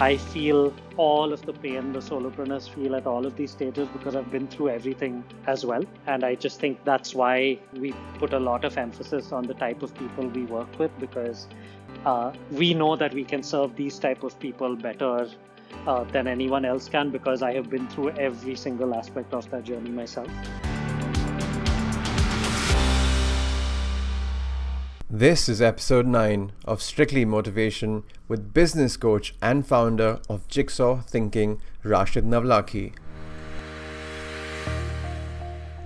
I feel all of the pain the solopreneurs feel at all of these stages because I've been through everything as well. And I just think that's why we put a lot of emphasis on the type of people we work with because uh, we know that we can serve these type of people better uh, than anyone else can because I have been through every single aspect of that journey myself. This is episode 9 of Strictly Motivation with business coach and founder of Jigsaw Thinking, Rashid Navlaki.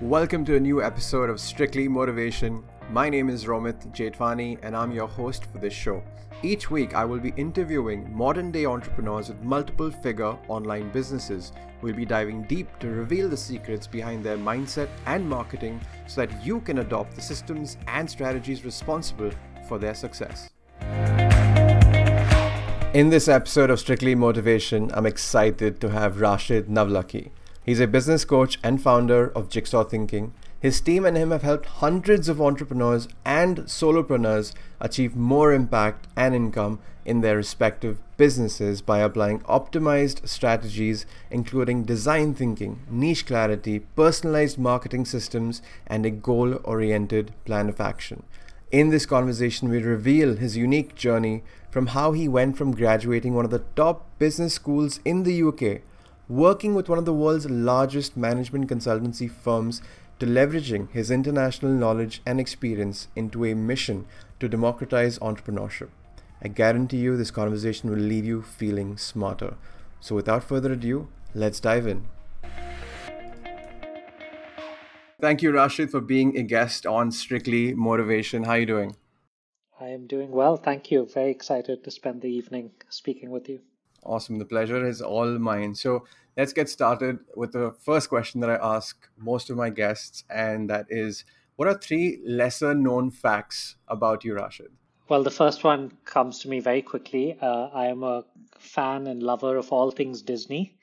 Welcome to a new episode of Strictly Motivation. My name is Romit Jethwani and I'm your host for this show. Each week, I will be interviewing modern day entrepreneurs with multiple figure online businesses. We'll be diving deep to reveal the secrets behind their mindset and marketing so that you can adopt the systems and strategies responsible for their success. In this episode of Strictly Motivation, I'm excited to have Rashid Navlaki. He's a business coach and founder of Jigsaw Thinking. His team and him have helped hundreds of entrepreneurs and solopreneurs achieve more impact and income in their respective businesses by applying optimized strategies, including design thinking, niche clarity, personalized marketing systems, and a goal oriented plan of action. In this conversation, we reveal his unique journey from how he went from graduating one of the top business schools in the UK, working with one of the world's largest management consultancy firms, to leveraging his international knowledge and experience into a mission to democratize entrepreneurship. I guarantee you this conversation will leave you feeling smarter. So, without further ado, let's dive in. Thank you, Rashid, for being a guest on Strictly Motivation. How are you doing? I am doing well. Thank you. Very excited to spend the evening speaking with you. Awesome. The pleasure is all mine. So, let's get started with the first question that I ask most of my guests, and that is what are three lesser known facts about you, Rashid? Well, the first one comes to me very quickly. Uh, I am a fan and lover of all things Disney.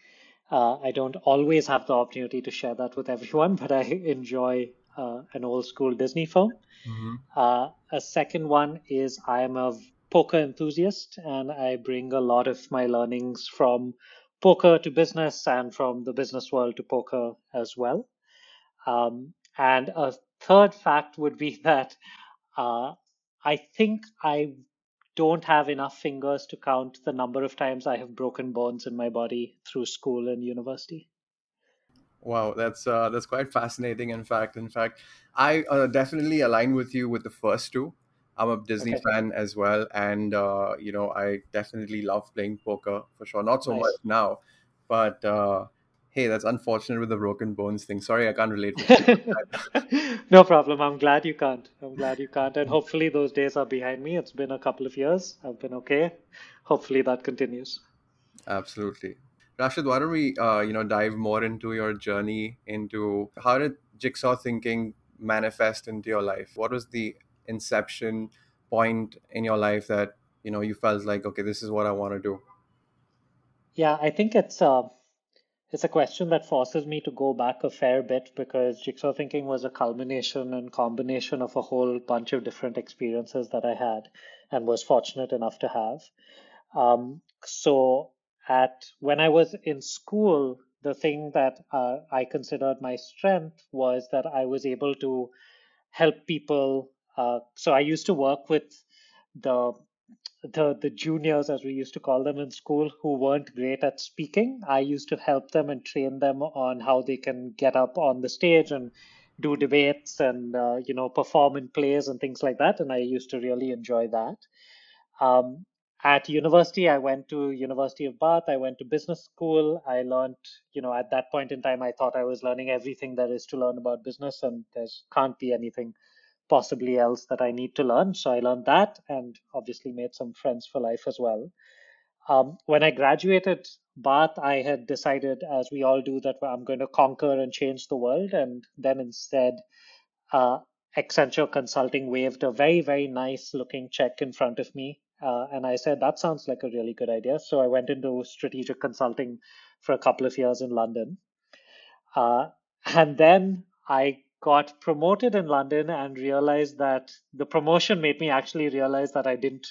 Uh, I don't always have the opportunity to share that with everyone, but I enjoy uh, an old school Disney film. Mm-hmm. Uh, a second one is I am a poker enthusiast and I bring a lot of my learnings from poker to business and from the business world to poker as well. Um, and a third fact would be that uh, I think I don't have enough fingers to count the number of times I have broken bones in my body through school and university. Wow, that's uh, that's quite fascinating. In fact, in fact, I uh, definitely align with you with the first two. I'm a Disney okay. fan as well, and uh, you know I definitely love playing poker for sure. Not so nice. much now, but uh, hey, that's unfortunate with the broken bones thing. Sorry, I can't relate. no problem. I'm glad you can't. I'm glad you can't, and hopefully those days are behind me. It's been a couple of years. I've been okay. Hopefully that continues. Absolutely. Rashid, why don't we, uh, you know, dive more into your journey into how did jigsaw thinking manifest into your life? What was the inception point in your life that you know you felt like okay this is what i want to do yeah i think it's uh, it's a question that forces me to go back a fair bit because jigsaw thinking was a culmination and combination of a whole bunch of different experiences that i had and was fortunate enough to have. Um, so at when i was in school the thing that uh, i considered my strength was that i was able to help people uh, so I used to work with the the the juniors as we used to call them in school who weren't great at speaking. I used to help them and train them on how they can get up on the stage and do debates and uh, you know perform in plays and things like that and i used to really enjoy that. Um, at university i went to university of bath i went to business school. I learned you know at that point in time i thought i was learning everything there is to learn about business and there can't be anything possibly else that I need to learn. So I learned that and obviously made some friends for life as well. Um, when I graduated Bath, I had decided, as we all do, that I'm going to conquer and change the world. And then instead, uh, Accenture Consulting waved a very, very nice looking check in front of me. Uh, and I said, that sounds like a really good idea. So I went into strategic consulting for a couple of years in London. Uh, and then I got promoted in London and realized that the promotion made me actually realize that I didn't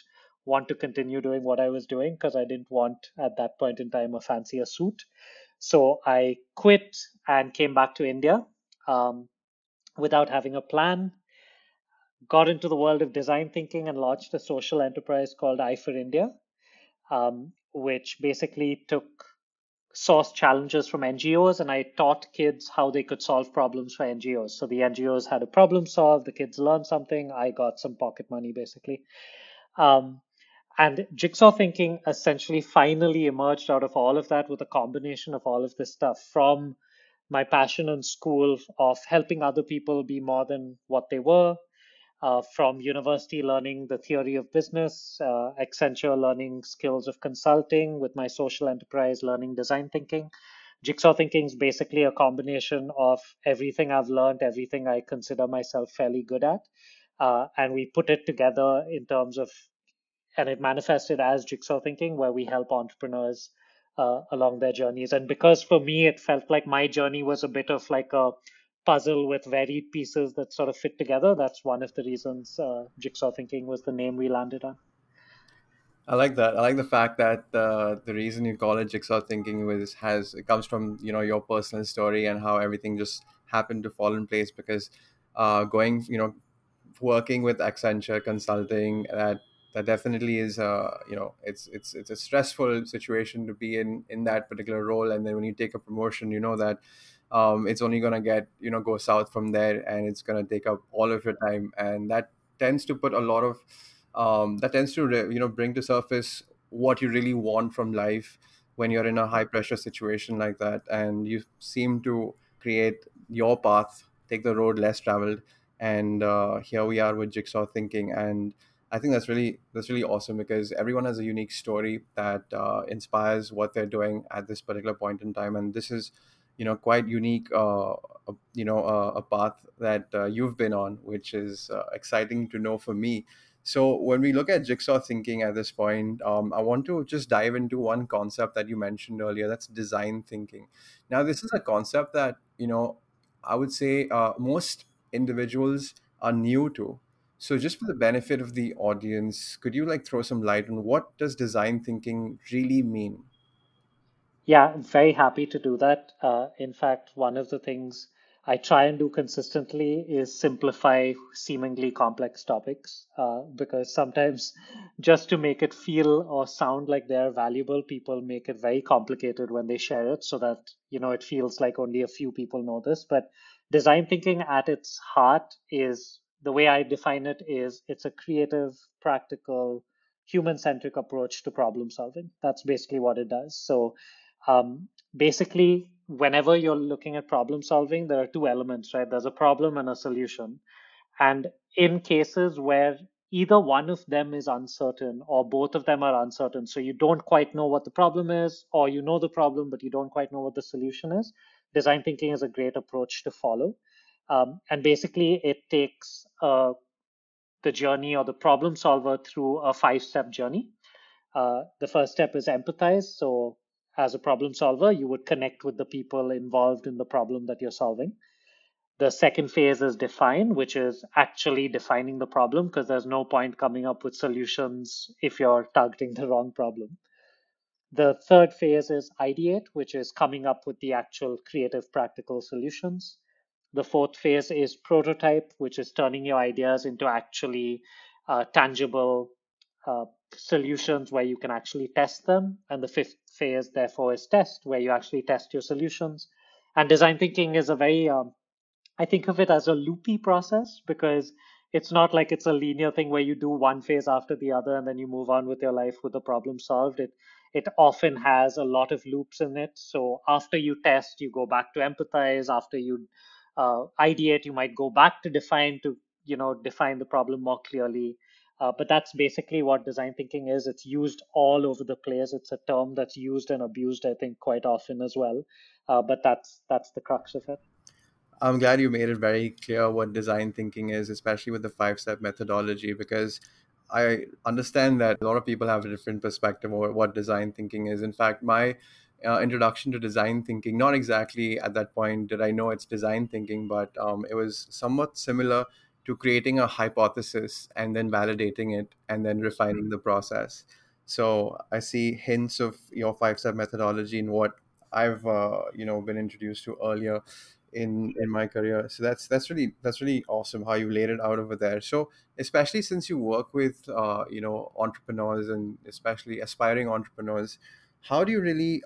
want to continue doing what I was doing because I didn't want at that point in time a fancier suit. So I quit and came back to India um, without having a plan. Got into the world of design thinking and launched a social enterprise called I for India, um, which basically took source challenges from NGOs and I taught kids how they could solve problems for NGOs. So the NGOs had a problem solved, the kids learned something, I got some pocket money basically. Um, and jigsaw thinking essentially finally emerged out of all of that with a combination of all of this stuff from my passion in school of helping other people be more than what they were, uh, from university learning the theory of business, uh, Accenture learning skills of consulting, with my social enterprise learning design thinking. Jigsaw thinking is basically a combination of everything I've learned, everything I consider myself fairly good at, uh, and we put it together in terms of, and it manifested as jigsaw thinking, where we help entrepreneurs uh, along their journeys. And because for me, it felt like my journey was a bit of like a puzzle with varied pieces that sort of fit together. That's one of the reasons uh, Jigsaw Thinking was the name we landed on. I like that. I like the fact that uh, the reason you call it jigsaw thinking was has it comes from you know your personal story and how everything just happened to fall in place because uh, going you know working with Accenture consulting that that definitely is uh, you know it's it's it's a stressful situation to be in in that particular role and then when you take a promotion you know that um, it's only going to get you know go south from there and it's going to take up all of your time. And that tends to put a lot of um, that tends to you know bring to surface what you really want from life when you're in a high pressure situation like that. And you seem to create your path take the road less traveled and uh, here we are with jigsaw thinking. And i think that's really that's really awesome because everyone has a unique story that uh, inspires what they're doing at this particular point in time. And this is you know quite unique uh, you know uh, a path that uh, you've been on which is uh, exciting to know for me. So when we look at jigsaw thinking at this point um, i want to just dive into one concept that you mentioned earlier that's design thinking. Now this is a concept that you know i would say uh, most individuals are new to. So just for the benefit of the audience could you like throw some light on what does design thinking really mean yeah, I'm very happy to do that. Uh, in fact, one of the things I try and do consistently is simplify seemingly complex topics uh, because sometimes just to make it feel or sound like they're valuable, people make it very complicated when they share it so that, you know, it feels like only a few people know this. But design thinking at its heart is the way I define it is it's a creative, practical, human centric approach to problem solving. That's basically what it does. So um, basically, whenever you're looking at problem solving, there are two elements, right? There's a problem and a solution. And in cases where either one of them is uncertain or both of them are uncertain, so you don't quite know what the problem is, or you know the problem, but you don't quite know what the solution is, design thinking is a great approach to follow. Um, and basically, it takes uh, the journey or the problem solver through a five step journey. Uh, the first step is empathize. So as a problem solver, you would connect with the people involved in the problem that you're solving. The second phase is define, which is actually defining the problem because there's no point coming up with solutions if you're targeting the wrong problem. The third phase is ideate, which is coming up with the actual creative practical solutions. The fourth phase is prototype, which is turning your ideas into actually uh, tangible uh, solutions where you can actually test them. And the fifth phase, therefore, is test, where you actually test your solutions. And design thinking is a very, um, I think of it as a loopy process because it's not like it's a linear thing where you do one phase after the other and then you move on with your life with the problem solved. It it often has a lot of loops in it. So after you test, you go back to empathize. After you uh, ideate, you might go back to define to you know define the problem more clearly uh, but that's basically what design thinking is. It's used all over the place. It's a term that's used and abused, I think, quite often as well. Uh, but that's that's the crux of it. I'm glad you made it very clear what design thinking is, especially with the five step methodology, because I understand that a lot of people have a different perspective over what design thinking is. In fact, my uh, introduction to design thinking, not exactly at that point did I know it's design thinking, but um, it was somewhat similar to creating a hypothesis and then validating it and then refining the process. So I see hints of your five step methodology in what I've uh, you know been introduced to earlier in in my career. So that's that's really that's really awesome how you laid it out over there. So especially since you work with uh, you know entrepreneurs and especially aspiring entrepreneurs, how do you really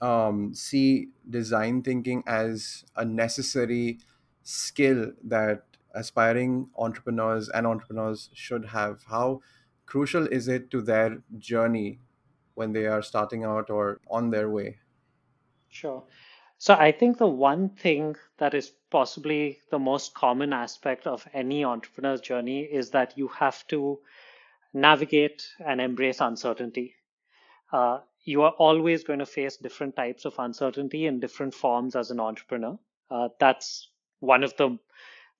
um, see design thinking as a necessary skill that aspiring entrepreneurs and entrepreneurs should have? How crucial is it to their journey when they are starting out or on their way? Sure. So I think the one thing that is possibly the most common aspect of any entrepreneur's journey is that you have to navigate and embrace uncertainty. Uh, you are always going to face different types of uncertainty in different forms as an entrepreneur. Uh, that's one of the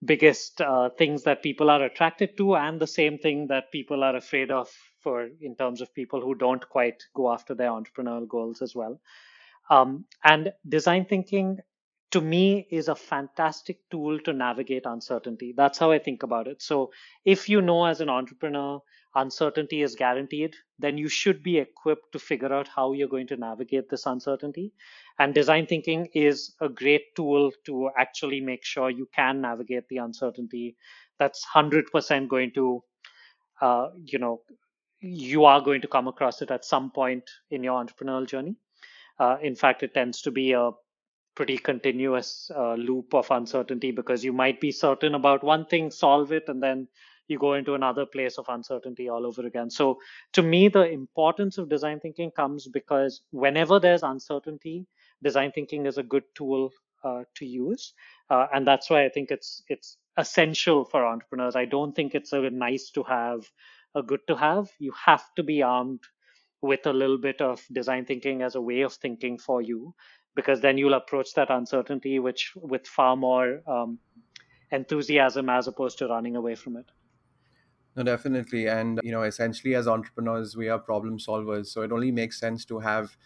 biggest uh, things that people are attracted to, and the same thing that people are afraid of for in terms of people who don't quite go after their entrepreneurial goals as well. Um, and design thinking to me is a fantastic tool to navigate uncertainty. That's how I think about it. So if you know as an entrepreneur uncertainty is guaranteed, then you should be equipped to figure out how you're going to navigate this uncertainty. And design thinking is a great tool to actually make sure you can navigate the uncertainty. That's 100% going to, uh, you know, you are going to come across it at some point in your entrepreneurial journey. Uh, in fact, it tends to be a pretty continuous uh, loop of uncertainty because you might be certain about one thing, solve it, and then you go into another place of uncertainty all over again. So, to me, the importance of design thinking comes because whenever there's uncertainty, design thinking is a good tool uh, to use, uh, and that's why I think it's it's essential for entrepreneurs. I don't think it's a nice to have, a good to have. You have to be armed with a little bit of design thinking as a way of thinking for you because then you'll approach that uncertainty which with far more um, enthusiasm as opposed to running away from it no definitely and you know essentially as entrepreneurs we are problem solvers so it only makes sense to have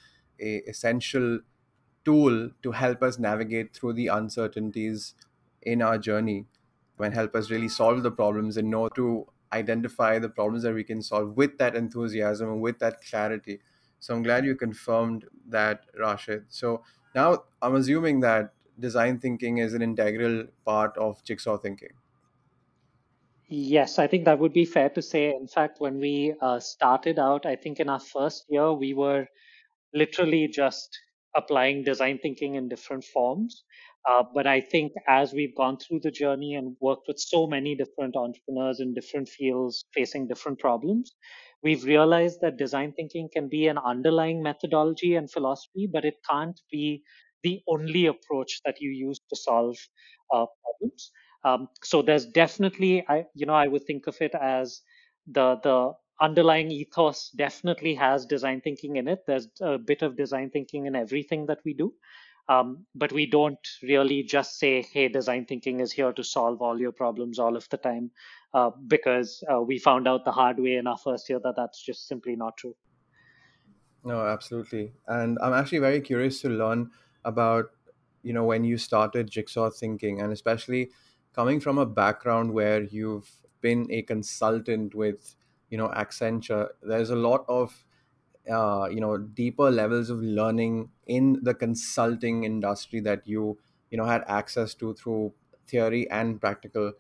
a essential tool to help us navigate through the uncertainties in our journey and help us really solve the problems and know to identify the problems that we can solve with that enthusiasm and with that clarity. So I'm glad you confirmed that, Rashid. So now I'm assuming that design thinking is an integral part of jigsaw thinking. Yes, I think that would be fair to say. In fact, when we uh, started out, I think in our first year, we were literally just applying design thinking in different forms. Uh, but I think as we've gone through the journey and worked with so many different entrepreneurs in different fields facing different problems, we've realized that design thinking can be an underlying methodology and philosophy, but it can't be the only approach that you use to solve uh, problems. Um, so there's definitely, I, you know, I would think of it as the the underlying ethos definitely has design thinking in it. There's a bit of design thinking in everything that we do. Um, but we don't really just say, hey, design thinking is here to solve all your problems all of the time, uh, because uh, we found out the hard way in our first year that that's just simply not true. No, absolutely. And I'm actually very curious to learn about, you know, when you started jigsaw thinking, and especially coming from a background where you've been a consultant with, you know, Accenture, there's a lot of uh, you know deeper levels of learning in the consulting industry that you you know had access to through theory and practical.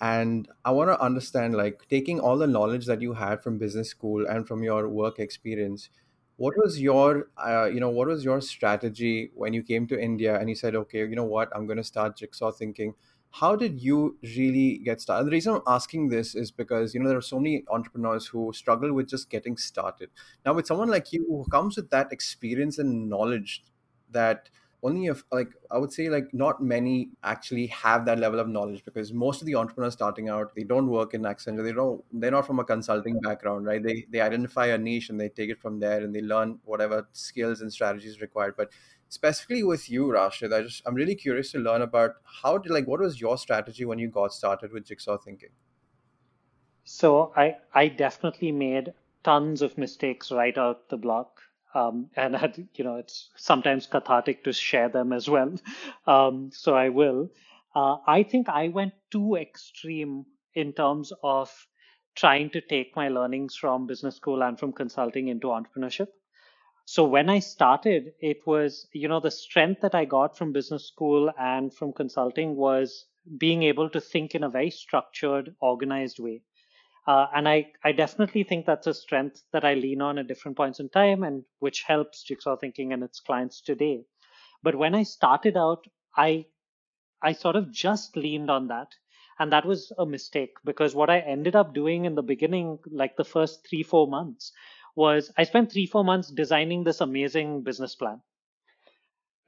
And i want to understand like taking all the knowledge that you had from business school and from your work experience what was your uh, you know what was your strategy when you came to india and you said okay you know what? I'm going to start jigsaw thinking how did you really get started? The reason I'm asking this is because you know there are so many entrepreneurs who struggle with just getting started. Now, with someone like you who comes with that experience and knowledge that only if like I would say like not many actually have that level of knowledge because most of the entrepreneurs starting out they don't work in Accenture they don't they're not from a consulting background right they they identify a niche and they take it from there and they learn whatever skills and strategies required but specifically with you rashid i just i'm really curious to learn about how did like what was your strategy when you got started with jigsaw thinking so i i definitely made tons of mistakes right out the block um, and you know it's sometimes cathartic to share them as well um, so i will uh, i think i went too extreme in terms of trying to take my learnings from business school and from consulting into entrepreneurship. So when I started, it was, you know, the strength that I got from business school and from consulting was being able to think in a very structured, organized way. Uh, and I, I definitely think that's a strength that I lean on at different points in time and which helps Jigsaw Thinking and its clients today. But when I started out, I I sort of just leaned on that. And that was a mistake because what I ended up doing in the beginning, like the first three, four months, was I spent three, four months designing this amazing business plan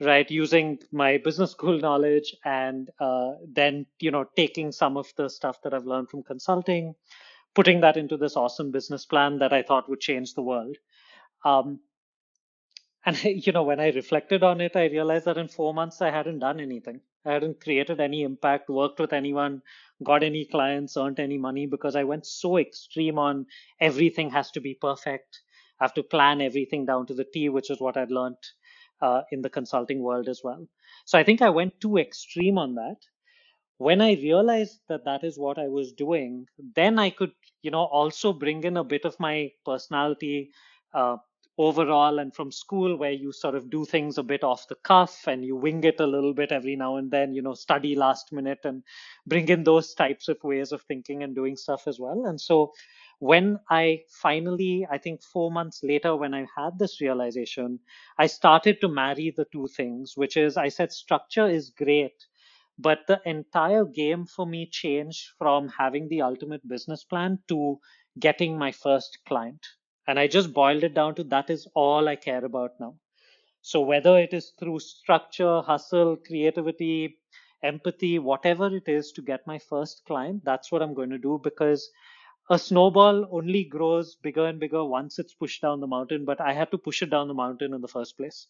right using my business school knowledge and uh, then you know taking some of the stuff that i've learned from consulting putting that into this awesome business plan that I thought would change the world. Um, and you know, when I reflected on it, I realized that in four months I hadn't done anything. I hadn't created any impact, worked with anyone, got any clients, earned any money because I went so extreme on everything has to be perfect. I have to plan everything down to the T, which is what I'd learned uh, in the consulting world as well. So I think I went too extreme on that when I realized that that is what I was doing, then I could, you know, also bring in a bit of my personality uh, overall and from school where you sort of do things a bit off the cuff and you wing it a little bit every now and then, you know, study last minute and bring in those types of ways of thinking and doing stuff as well. And so when I finally, I think four months later, when I had this realization, I started to marry the two things, which is I said structure is great but the entire game for me changed from having the ultimate business plan to getting my first client. And I just boiled it down to that is all I care about now. So whether it is through structure, hustle, creativity, empathy, whatever it is to get my first client, that's what I'm going to do because a snowball only grows bigger and bigger once it's pushed down the mountain, but I had to push it down the mountain in the first place.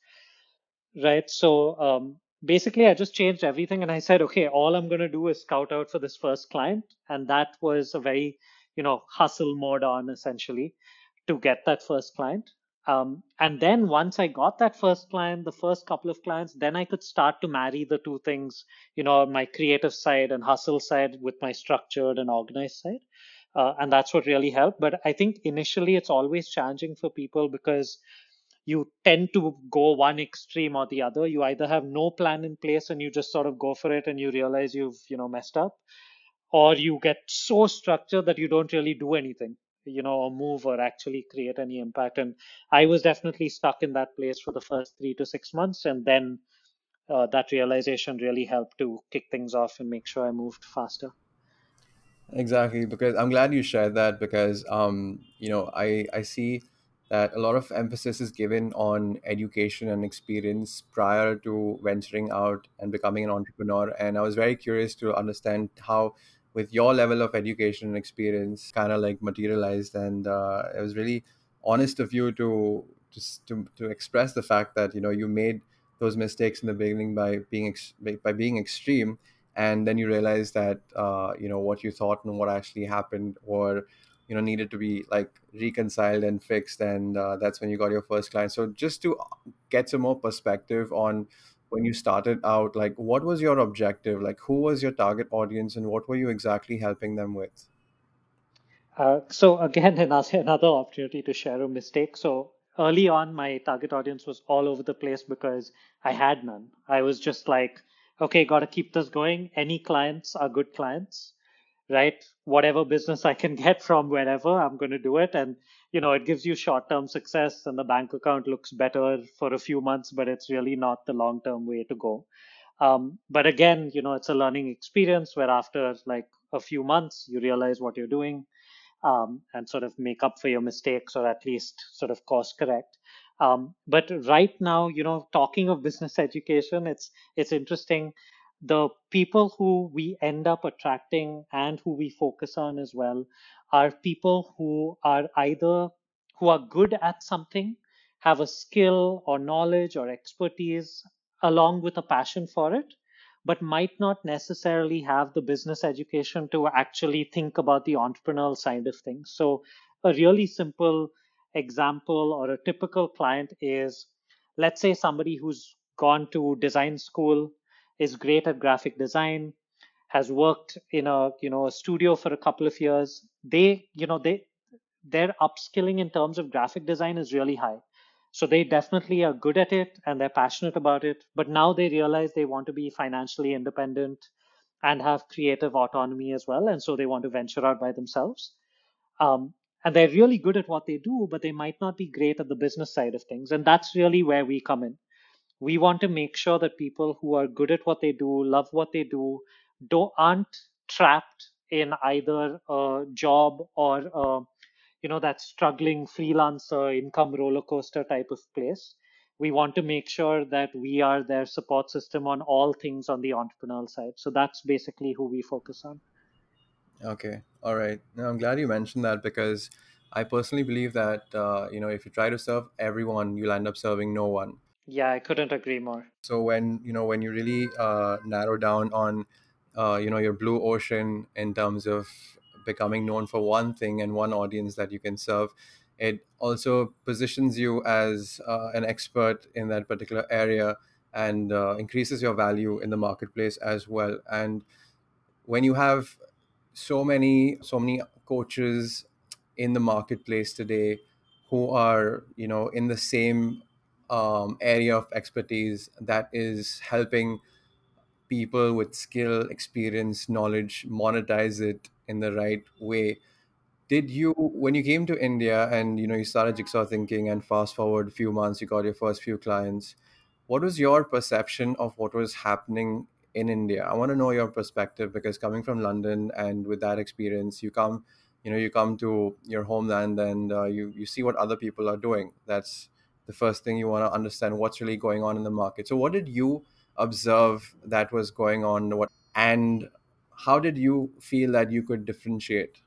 Right. So um, basically I just changed everything and I said, okay, all I'm going to do is scout out for this first client. And that was a very, you know, hustle mode on essentially to get that first client. Um, and then once I got that first client, the first couple of clients, then I could start to marry the two things, you know, my creative side and hustle side with my structured and organized side. Uh, and that's what really helped. But I think initially it's always challenging for people because you tend to go one extreme or the other. You either have no plan in place and you just sort of go for it and you realize you've, you know, messed up, or you get so structured that you don't really do anything, you know, or move or actually create any impact. And I was definitely stuck in that place for the first three to six months. And then uh, that realization really helped to kick things off and make sure I moved faster. Exactly, because I'm glad you shared that because um, you know, I I see that a lot of emphasis is given on education and experience prior to venturing out and becoming an entrepreneur. And I was very curious to understand how, with your level of education and experience, kind of like materialized. And uh, it was really honest of you to just to, to express the fact that you know you made those mistakes in the beginning by being ex- by being extreme and then you realize that uh, you know what you thought and what actually happened were you know needed to be like reconciled and fixed and uh, that's when you got your first client so just to get some more perspective on when you started out like what was your objective? Like who was your target audience and what were you exactly helping them with? Uh, so again another, opportunity to share a mistake. So early on my target audience was all over the place because i had none. I was just like okay got to keep this going. Any clients are good clients right? Whatever business I can get from wherever, I'm going to do it. And, you know, it gives you short term success and the bank account looks better for a few months, but it's really not the long term way to go. Um, but again, you know, it's a learning experience where after like a few months, you realize what you're doing um, and sort of make up for your mistakes or at least sort of course correct. Um, but right now, you know, talking of business education, it's it's interesting the people who we end up attracting and who we focus on as well are people who are either who are good at something have a skill or knowledge or expertise along with a passion for it but might not necessarily have the business education to actually think about the entrepreneurial side of things. So a really simple example or a typical client is let's say somebody who's gone to design school is great at graphic design, has worked in a you know a studio for a couple of years. They you know they their upskilling in terms of graphic design is really high. So they definitely are good at it and they're passionate about it but now they realize they want to be financially independent and have creative autonomy as well and so they want to venture out by themselves. Um, and they're really good at what they do but they might not be great at the business side of things and that's really where we come in we want to make sure that people who are good at what they do love what they do don't aren't trapped in either a job or a, you know that struggling freelancer income roller coaster type of place we want to make sure that we are their support system on all things on the entrepreneurial side so that's basically who we focus on Okay, all right. Now I'm glad you mentioned that because I personally believe that uh, you know if you try to serve everyone, you'll end up serving no one. Yeah i couldn't agree more So when you know when you really uh, narrow down on uh, you know your blue ocean in terms of becoming known for one thing and one audience that you can serve, it also positions you as uh, an expert in that particular area and uh, increases your value in the marketplace as well. And when you have so many so many coaches in the marketplace today who are you know in the same um, area of expertise that is helping people with skill experience knowledge monetize it in the right way. Did you when you came to india and you know you started jigsaw thinking and fast forward a few months you got your first few clients what was your perception of what was happening in india? I want to know your perspective because coming from london and with that experience you come you know you come to your homeland and uh, you you see what other people are doing. That's the first thing you want to understand what's really going on in the market so what did you observe that was going on what and how did you feel that you could differentiate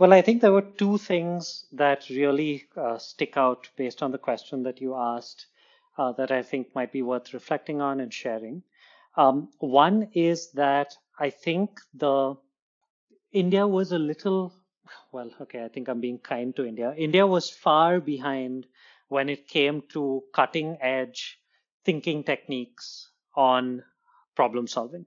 Well, I think there were two things that really uh, stick out based on the question that you asked uh, that I think might be worth reflecting on and sharing. Um, one is that I think the India was a little, well, okay, I think I'm being kind to India. India was far behind when it came to cutting edge thinking techniques on problem solving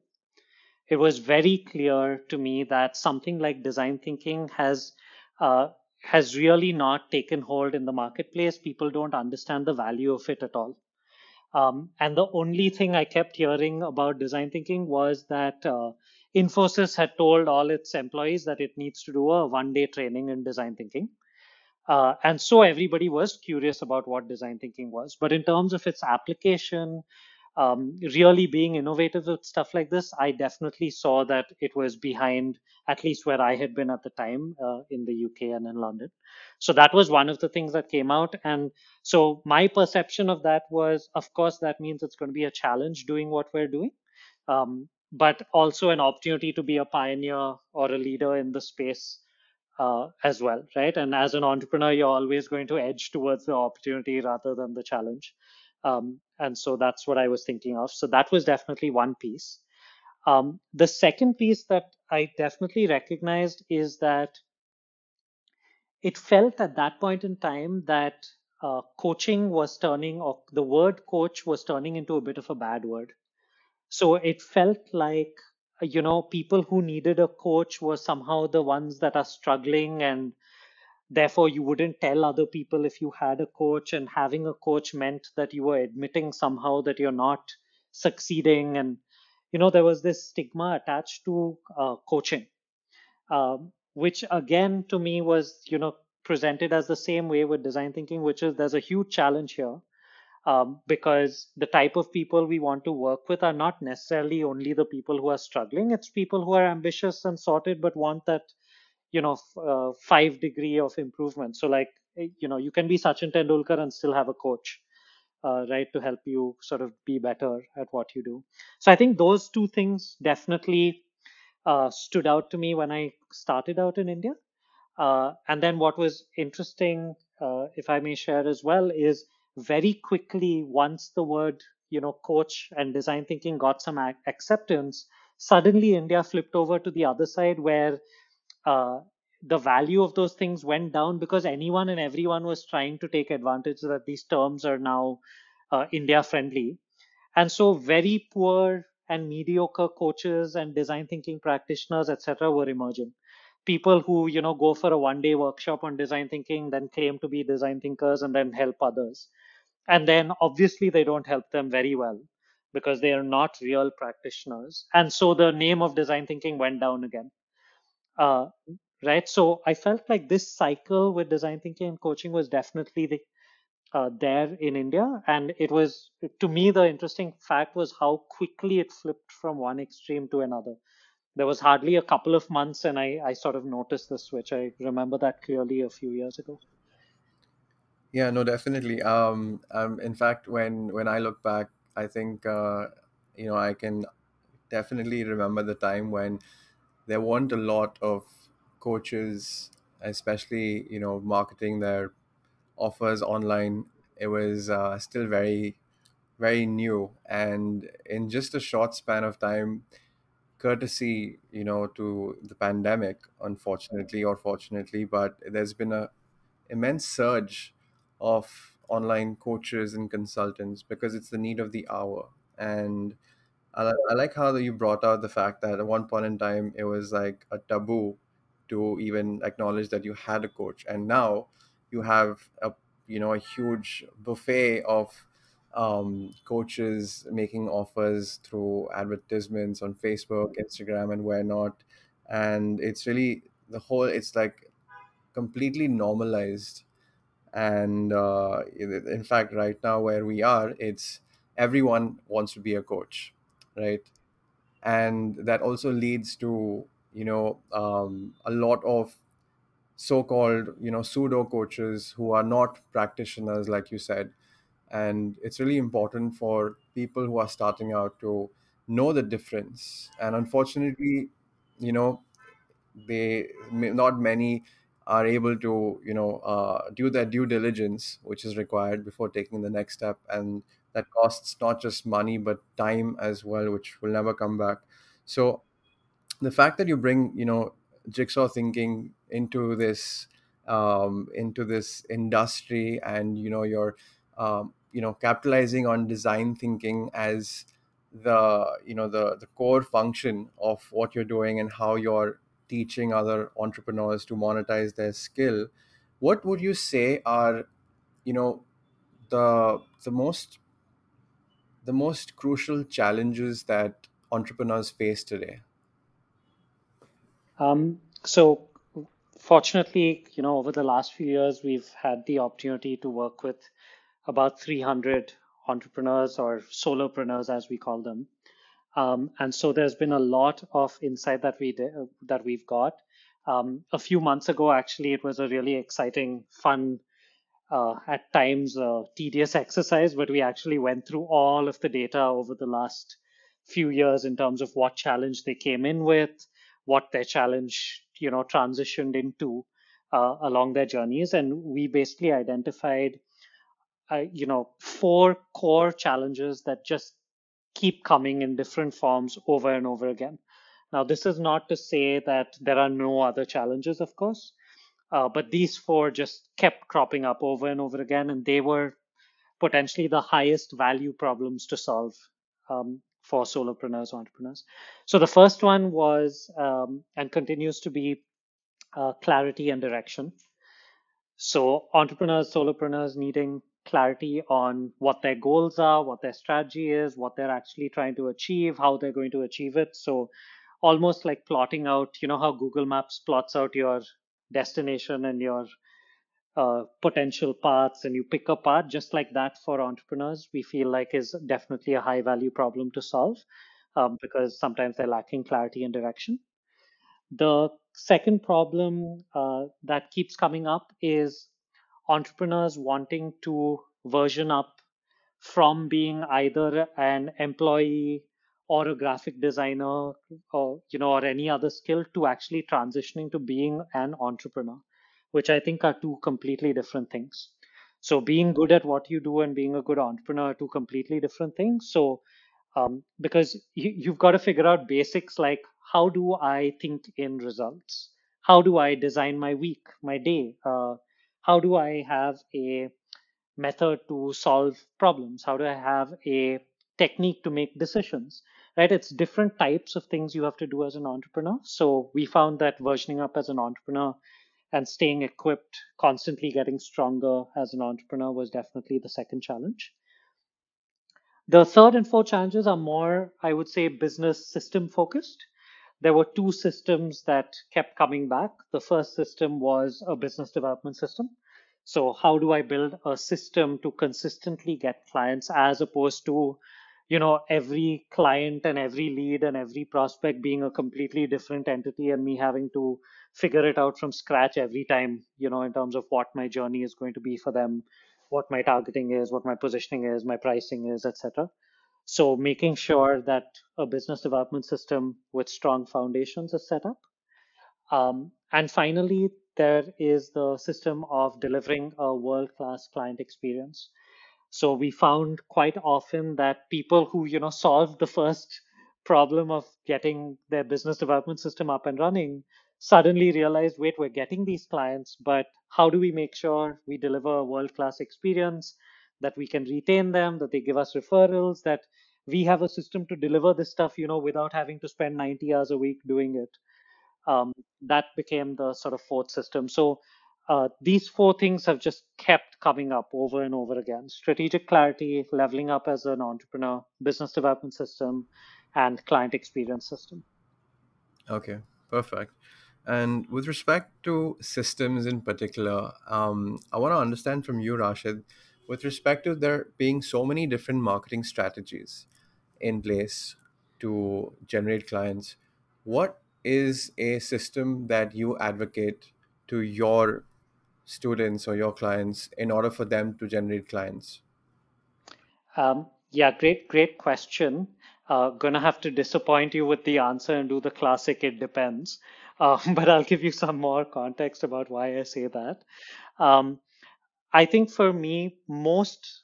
it was very clear to me that something like design thinking has uh, has really not taken hold in the marketplace. People don't understand the value of it at all. Um, and the only thing I kept hearing about design thinking was that uh, Infosys had told all its employees that it needs to do a one day training in design thinking. Uh, and so everybody was curious about what design thinking was. But in terms of its application, um, really being innovative with stuff like this, I definitely saw that it was behind at least where I had been at the time uh, in the UK and in London. So that was one of the things that came out. And so my perception of that was, of course, that means it's going to be a challenge doing what we're doing, um, but also an opportunity to be a pioneer or a leader in the space. Uh, as well, right? And as an entrepreneur, you're always going to edge towards the opportunity rather than the challenge. Um, and so that's what I was thinking of. So that was definitely one piece. Um, the second piece that I definitely recognized is that it felt at that point in time that uh, coaching was turning, or the word coach was turning into a bit of a bad word. So it felt like, you know, people who needed a coach were somehow the ones that are struggling and therefore you wouldn't tell other people if you had a coach and having a coach meant that you were admitting somehow that you're not succeeding. And you know there was this stigma attached to uh, coaching um, which again to me was you know presented as the same way with design thinking which is there's a huge challenge here um, because the type of people we want to work with are not necessarily only the people who are struggling. It's people who are ambitious and sorted but want that you know uh, five degree of improvement. So like eh, you know you can be sachin tendulkar and still have a coach uh, right to help you sort of be better at what you do. So i think those two things definitely uh, stood out to me when i started out in india. Uh, and then what was interesting uh, if i may share as well is very quickly once the word you know coach and design thinking got some ac- acceptance suddenly india flipped over to the other side where uh, the value of those things went down because anyone and everyone was trying to take advantage that these terms are now uh, India friendly. And so, very poor and mediocre coaches and design thinking practitioners, etc., were emerging. People who, you know, go for a one day workshop on design thinking, then claim to be design thinkers and then help others. And then obviously they don't help them very well because they are not real practitioners. And so the name of design thinking went down again. Uh, right. So I felt like this cycle with design thinking and coaching was definitely the, uh, there in India. And it was, to me, the interesting fact was how quickly it flipped from one extreme to another. There was hardly a couple of months, and I, I sort of noticed the switch. I remember that clearly a few years ago. Yeah, no, definitely. Um, um, in fact, when when I look back, I think uh, you know I can definitely remember the time when there weren't a lot of coaches, especially you know marketing their offers online. It was uh, still very very new, and in just a short span of time, courtesy you know to the pandemic, unfortunately or fortunately, but there's been a immense surge of online coaches and consultants because it's the need of the hour. And I, I like how you brought out the fact that at one point in time it was like a taboo to even acknowledge that you had a coach, and now you have a you know a huge buffet of um, coaches making offers through advertisements on Facebook, Instagram, and where not. And it's really the whole. It's like completely normalized and uh, in fact right now where we are it's everyone wants to be a coach right and that also leads to you know um, a lot of so-called you know pseudo coaches who are not practitioners like you said and it's really important for people who are starting out to know the difference. And unfortunately you know they not many are able to you know uh, do their due diligence which is required before taking the next step. And that costs not just money but time as well which will never come back. So the fact that you bring you know jigsaw thinking into this um, into this industry and you know you're um, you know capitalizing on design thinking as the you know the the core function of what you're doing and how you're teaching other entrepreneurs to monetize their skill what would you say are you know the the most the most crucial challenges that entrepreneurs face today? Um, so fortunately, you know, over the last few years, we've had the opportunity to work with about 300 entrepreneurs or solopreneurs, as we call them. Um, and so there's been a lot of insight that we that we've got. Um, a few months ago, actually, it was a really exciting, fun, uh, at times uh, tedious exercise, but we actually went through all of the data over the last few years in terms of what challenge they came in with, what their challenge, you know, transitioned into uh, along their journeys, and we basically identified, uh, you know, four core challenges that just keep coming in different forms over and over again. Now, this is not to say that there are no other challenges, of course, uh, but these four just kept cropping up over and over again, and they were potentially the highest value problems to solve um, for solopreneurs, entrepreneurs. So the first one was um, and continues to be uh, clarity and direction. So entrepreneurs, solopreneurs needing clarity on what their goals are, what their strategy is, what they're actually trying to achieve, how they're going to achieve it. So almost like plotting out, you know, how Google Maps plots out your destination and your uh, potential paths and you pick a path just like that for entrepreneurs we feel like is definitely a high value problem to solve um, because sometimes they're lacking clarity and direction the second problem uh, that keeps coming up is entrepreneurs wanting to version up from being either an employee or a graphic designer or you know or any other skill to actually transitioning to being an entrepreneur which i think are two completely different things. So being good at what you do and being a good entrepreneur are two completely different things. So um, because you, you've got to figure out basics like how do i think in results? How do i design my week my day? Uh, how do i have a method to solve problems how do i have a technique to make decisions right? It's different types of things you have to do as an entrepreneur. So we found that versioning up as an entrepreneur and staying equipped, constantly getting stronger as an entrepreneur was definitely the second challenge. The third and fourth challenges are more, I would say, business system focused. There were two systems that kept coming back. The first system was a business development system. So, how do I build a system to consistently get clients as opposed to you know every client and every lead and every prospect being a completely different entity and me having to figure it out from scratch every time you know in terms of what my journey is going to be for them what my targeting is what my positioning is my pricing is etc so making sure that a business development system with strong foundations is set up. Um, and finally there is the system of delivering a world class client experience. So we found quite often that people who you know solved the first problem of getting their business development system up and running suddenly realized wait we're getting these clients but how do we make sure we deliver a world class experience that we can retain them that they give us referrals that we have a system to deliver this stuff you know without having to spend 90 hours a week doing it. Um, that became the sort of fourth system. So uh, these four things have just kept coming up over and over again. Strategic clarity leveling up as an entrepreneur business development system and client experience system. Okay, perfect. And with respect to systems in particular, um, I want to understand from you, Rashid, with respect to there being so many different marketing strategies in place to generate clients, what is a system that you advocate to your students or your clients in order for them to generate clients? Um, yeah, great, great question. Uh, gonna have to disappoint you with the answer and do the classic, it depends. Uh, but I'll give you some more context about why I say that. Um, I think for me, most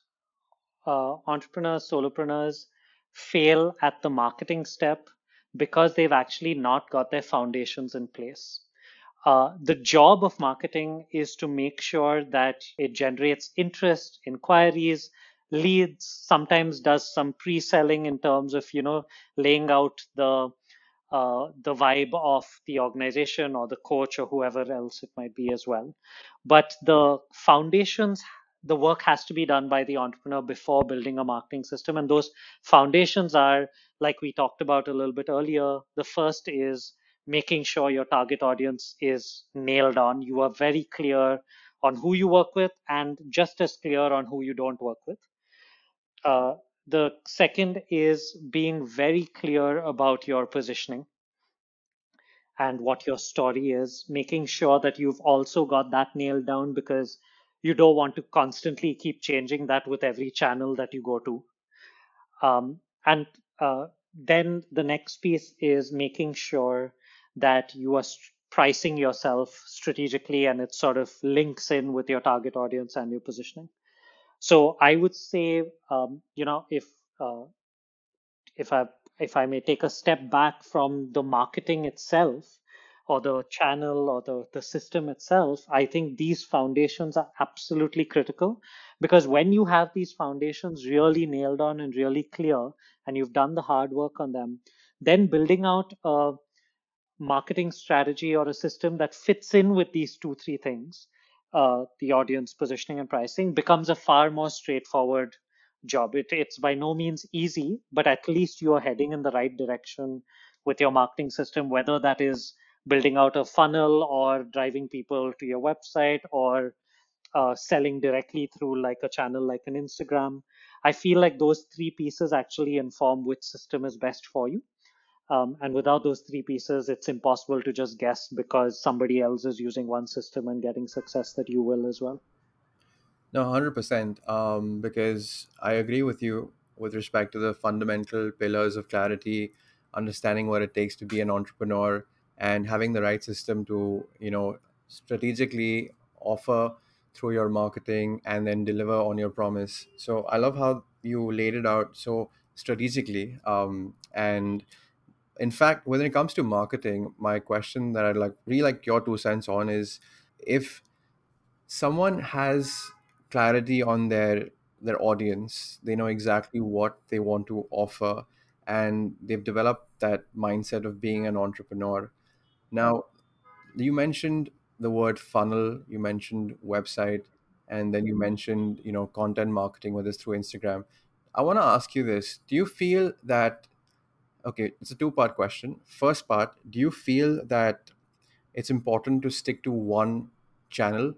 uh, entrepreneurs, solopreneurs fail at the marketing step because they've actually not got their foundations in place. Uh, the job of marketing is to make sure that it generates interest, inquiries, leads, sometimes does some pre-selling in terms of, you know, laying out the uh, the vibe of the organization or the coach or whoever else it might be as well. But the foundations, the work has to be done by the entrepreneur before building a marketing system. And those foundations are, like we talked about a little bit earlier, the first is making sure your target audience is nailed on. You are very clear on who you work with and just as clear on who you don't work with. Uh, the second is being very clear about your positioning and what your story is, making sure that you've also got that nailed down because you don't want to constantly keep changing that with every channel that you go to. Um, and uh, then the next piece is making sure that you are st- pricing yourself strategically and it sort of links in with your target audience and your positioning. So I would say, um, you know, if uh, if I if I may take a step back from the marketing itself or the channel or the, the system itself, I think these foundations are absolutely critical because when you have these foundations really nailed on and really clear and you've done the hard work on them, then building out a marketing strategy or a system that fits in with these two, three things, uh, the audience positioning and pricing, becomes a far more straightforward job. It, it's by no means easy, but at least you are heading in the right direction with your marketing system, whether that is building out a funnel or driving people to your website or uh, selling directly through like a channel like an Instagram. I feel like those three pieces actually inform which system is best for you. Um, and without those three pieces, it's impossible to just guess because somebody else is using one system and getting success that you will as well. No, 100%. Um, because I agree with you with respect to the fundamental pillars of clarity, understanding what it takes to be an entrepreneur, and having the right system to, you know, strategically offer through your marketing and then deliver on your promise. So I love how you laid it out so strategically. Um, and in fact, when it comes to marketing, my question that I'd like really like your two cents on is if someone has clarity on their their audience they know exactly what they want to offer and they've developed that mindset of being an entrepreneur. Now, you mentioned the word funnel, you mentioned website, and then you mm-hmm. mentioned, you know, content marketing, whether it's through Instagram. I want to ask you this. Do you feel that, okay, it's a two part question. First part, do you feel that it's important to stick to one channel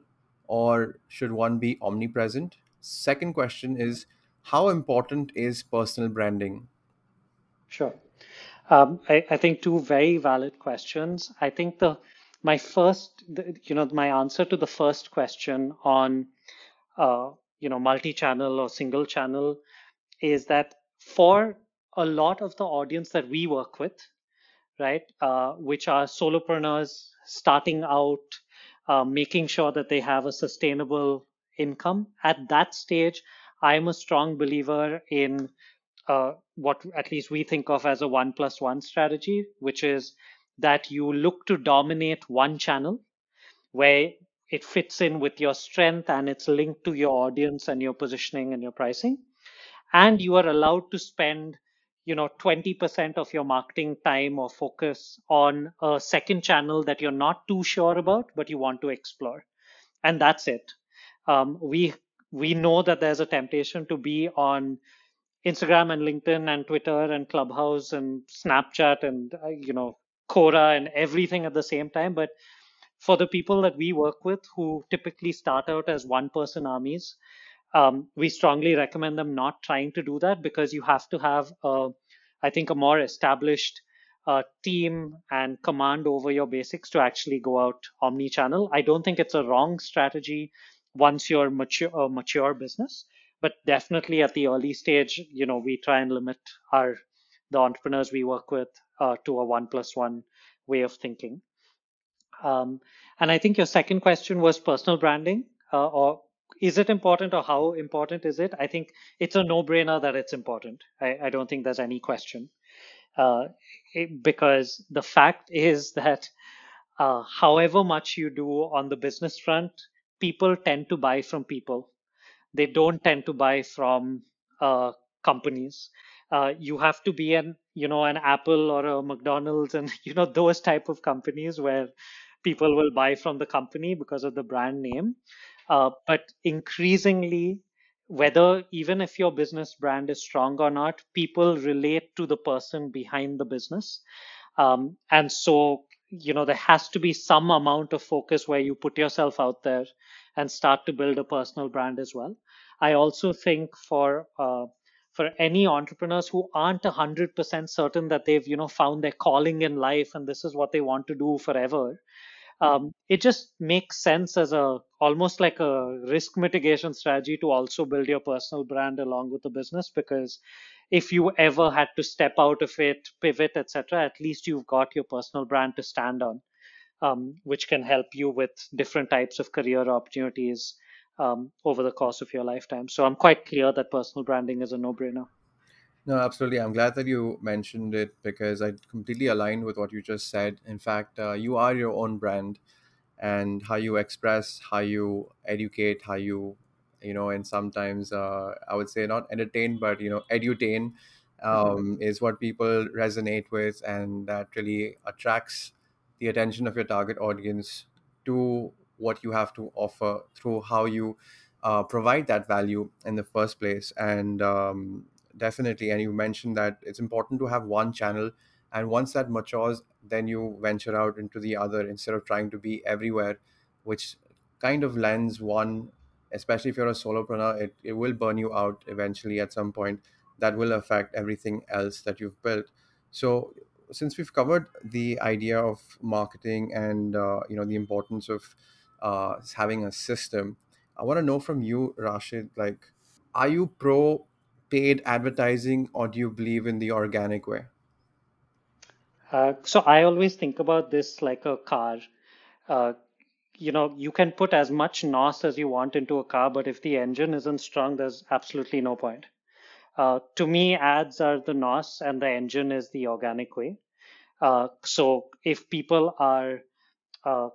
or should one be omnipresent? Second question is, how important is personal branding? Sure. Um, I, I think two very valid questions. I think the my first, the, you know, my answer to the first question on, uh, you know, multi-channel or single channel is that for a lot of the audience that we work with, right, uh, which are solopreneurs starting out, uh, making sure that they have a sustainable income. At that stage, I'm a strong believer in uh, what at least we think of as a one plus one strategy, which is that you look to dominate one channel where it fits in with your strength and it's linked to your audience and your positioning and your pricing. And you are allowed to spend, you know, 20% of your marketing time or focus on a second channel that you're not too sure about, but you want to explore. And that's it. Um, we we know that there's a temptation to be on Instagram and LinkedIn and Twitter and Clubhouse and Snapchat and uh, you know Quora and everything at the same time. But for the people that we work with who typically start out as one person armies, um, we strongly recommend them not trying to do that because you have to have, a, I think, a more established uh, team and command over your basics to actually go out omni-channel. I don't think it's a wrong strategy once you're mature, a mature business but definitely at the early stage, you know, we try and limit our the entrepreneurs we work with uh, to a one plus one way of thinking. Um, and I think your second question was personal branding, uh, or is it important, or how important is it? I think it's a no-brainer that it's important. I, I don't think there's any question, uh, it, because the fact is that uh, however much you do on the business front, people tend to buy from people they don't tend to buy from uh, companies. Uh, you have to be an you know an Apple or a McDonald's and you know those type of companies where people will buy from the company because of the brand name. Uh, but increasingly, whether even if your business brand is strong or not, people relate to the person behind the business. Um, and so, you know, there has to be some amount of focus where you put yourself out there and start to build a personal brand as well. I also think for uh, for any entrepreneurs who aren't hundred percent certain that they've you know found their calling in life and this is what they want to do forever, um, it just makes sense as a almost like a risk mitigation strategy to also build your personal brand along with the business because if you ever had to step out of it pivot etc at least you've got your personal brand to stand on um, which can help you with different types of career opportunities um, over the course of your lifetime. So I'm quite clear that personal branding is a no brainer. No, absolutely. I'm glad that you mentioned it because I completely aligned with what you just said. In fact, uh, you are your own brand, and how you express, how you educate, how you, you know, and sometimes uh, I would say not entertain, but you know, edutain um, is what people resonate with, and that really attracts the attention of your target audience to what you have to offer through how you uh, provide that value in the first place and um, definitely and you mentioned that it's important to have one channel and once that matures then you venture out into the other instead of trying to be everywhere which kind of lends one especially if you're a solopreneur it, it will burn you out eventually at some point. That will affect everything else that you've built. So since we've covered the idea of marketing and uh, you know the importance of uh, having a system, I want to know from you, Rashid, like, are you pro paid advertising or do you believe in the organic way? Uh, so I always think about this like a car. Uh, you know, you can put as much NOS as you want into a car, but if the engine isn't strong, there's absolutely no point. Uh, to me, ads are the NOS and the engine is the organic way. Uh, so if people are, uh,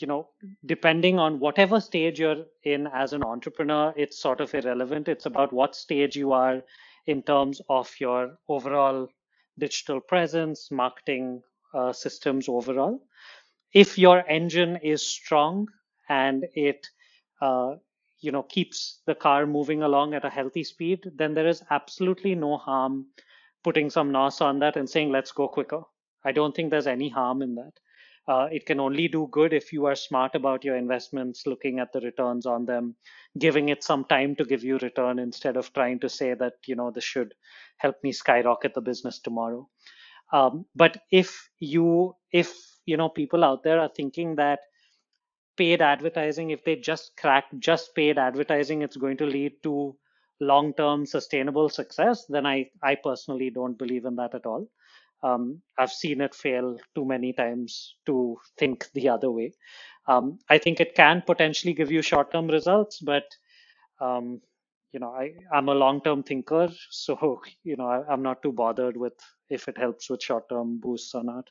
you know, depending on whatever stage you're in as an entrepreneur, it's sort of irrelevant. It's about what stage you are in terms of your overall digital presence, marketing uh, systems overall. If your engine is strong and it uh, you know keeps the car moving along at a healthy speed, then there is absolutely no harm putting some NOS on that and saying let's go quicker. I don't think there's any harm in that. Uh, it can only do good if you are smart about your investments, looking at the returns on them, giving it some time to give you return instead of trying to say that you know this should help me skyrocket the business tomorrow. Um, but if you if you know people out there are thinking that paid advertising, if they just crack just paid advertising, it's going to lead to long-term sustainable success, then I I personally don't believe in that at all. Um, I've seen it fail too many times to think the other way. Um, I think it can potentially give you short-term results, but um, you know, I, I'm a long-term thinker, so you know, I, I'm not too bothered with if it helps with short-term boosts or not.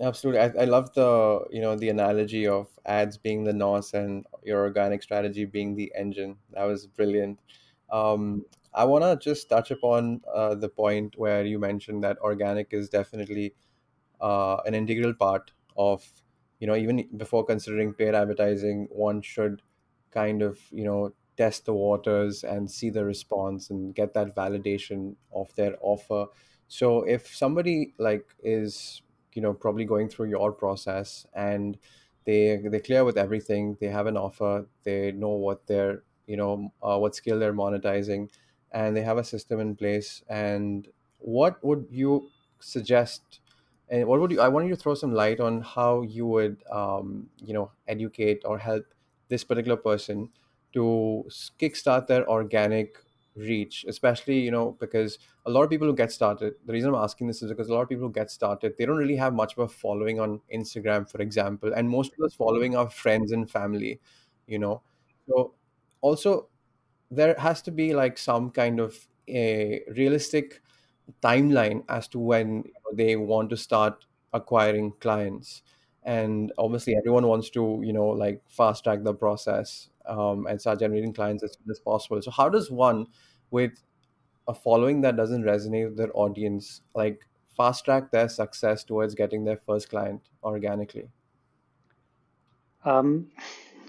Absolutely. I, I love the, you know, the analogy of ads being the NOS and your organic strategy being the engine. That was brilliant. Um, I want to just touch upon uh, the point where you mentioned that organic is definitely uh, an integral part of, you know, even before considering paid advertising, one should kind of, you know, test the waters and see the response and get that validation of their offer. So if somebody like is, you know, probably going through your process and they they're clear with everything, they have an offer, they know what they're, you know, uh, what skill they're monetizing, and they have a system in place. And what would you suggest? And what would you? I want you to throw some light on how you would, um, you know, educate or help this particular person to kickstart their organic reach, especially, you know, because a lot of people who get started, the reason I'm asking this is because a lot of people who get started, they don't really have much of a following on Instagram, for example, and most of those following are friends and family, you know. So also there has to be like some kind of a realistic timeline as to when they want to start acquiring clients. And obviously everyone wants to you know like fast track the process um, and start generating clients as soon as possible. So how does one with a following that doesn't resonate with their audience like fast track their success towards getting their first client organically? Um,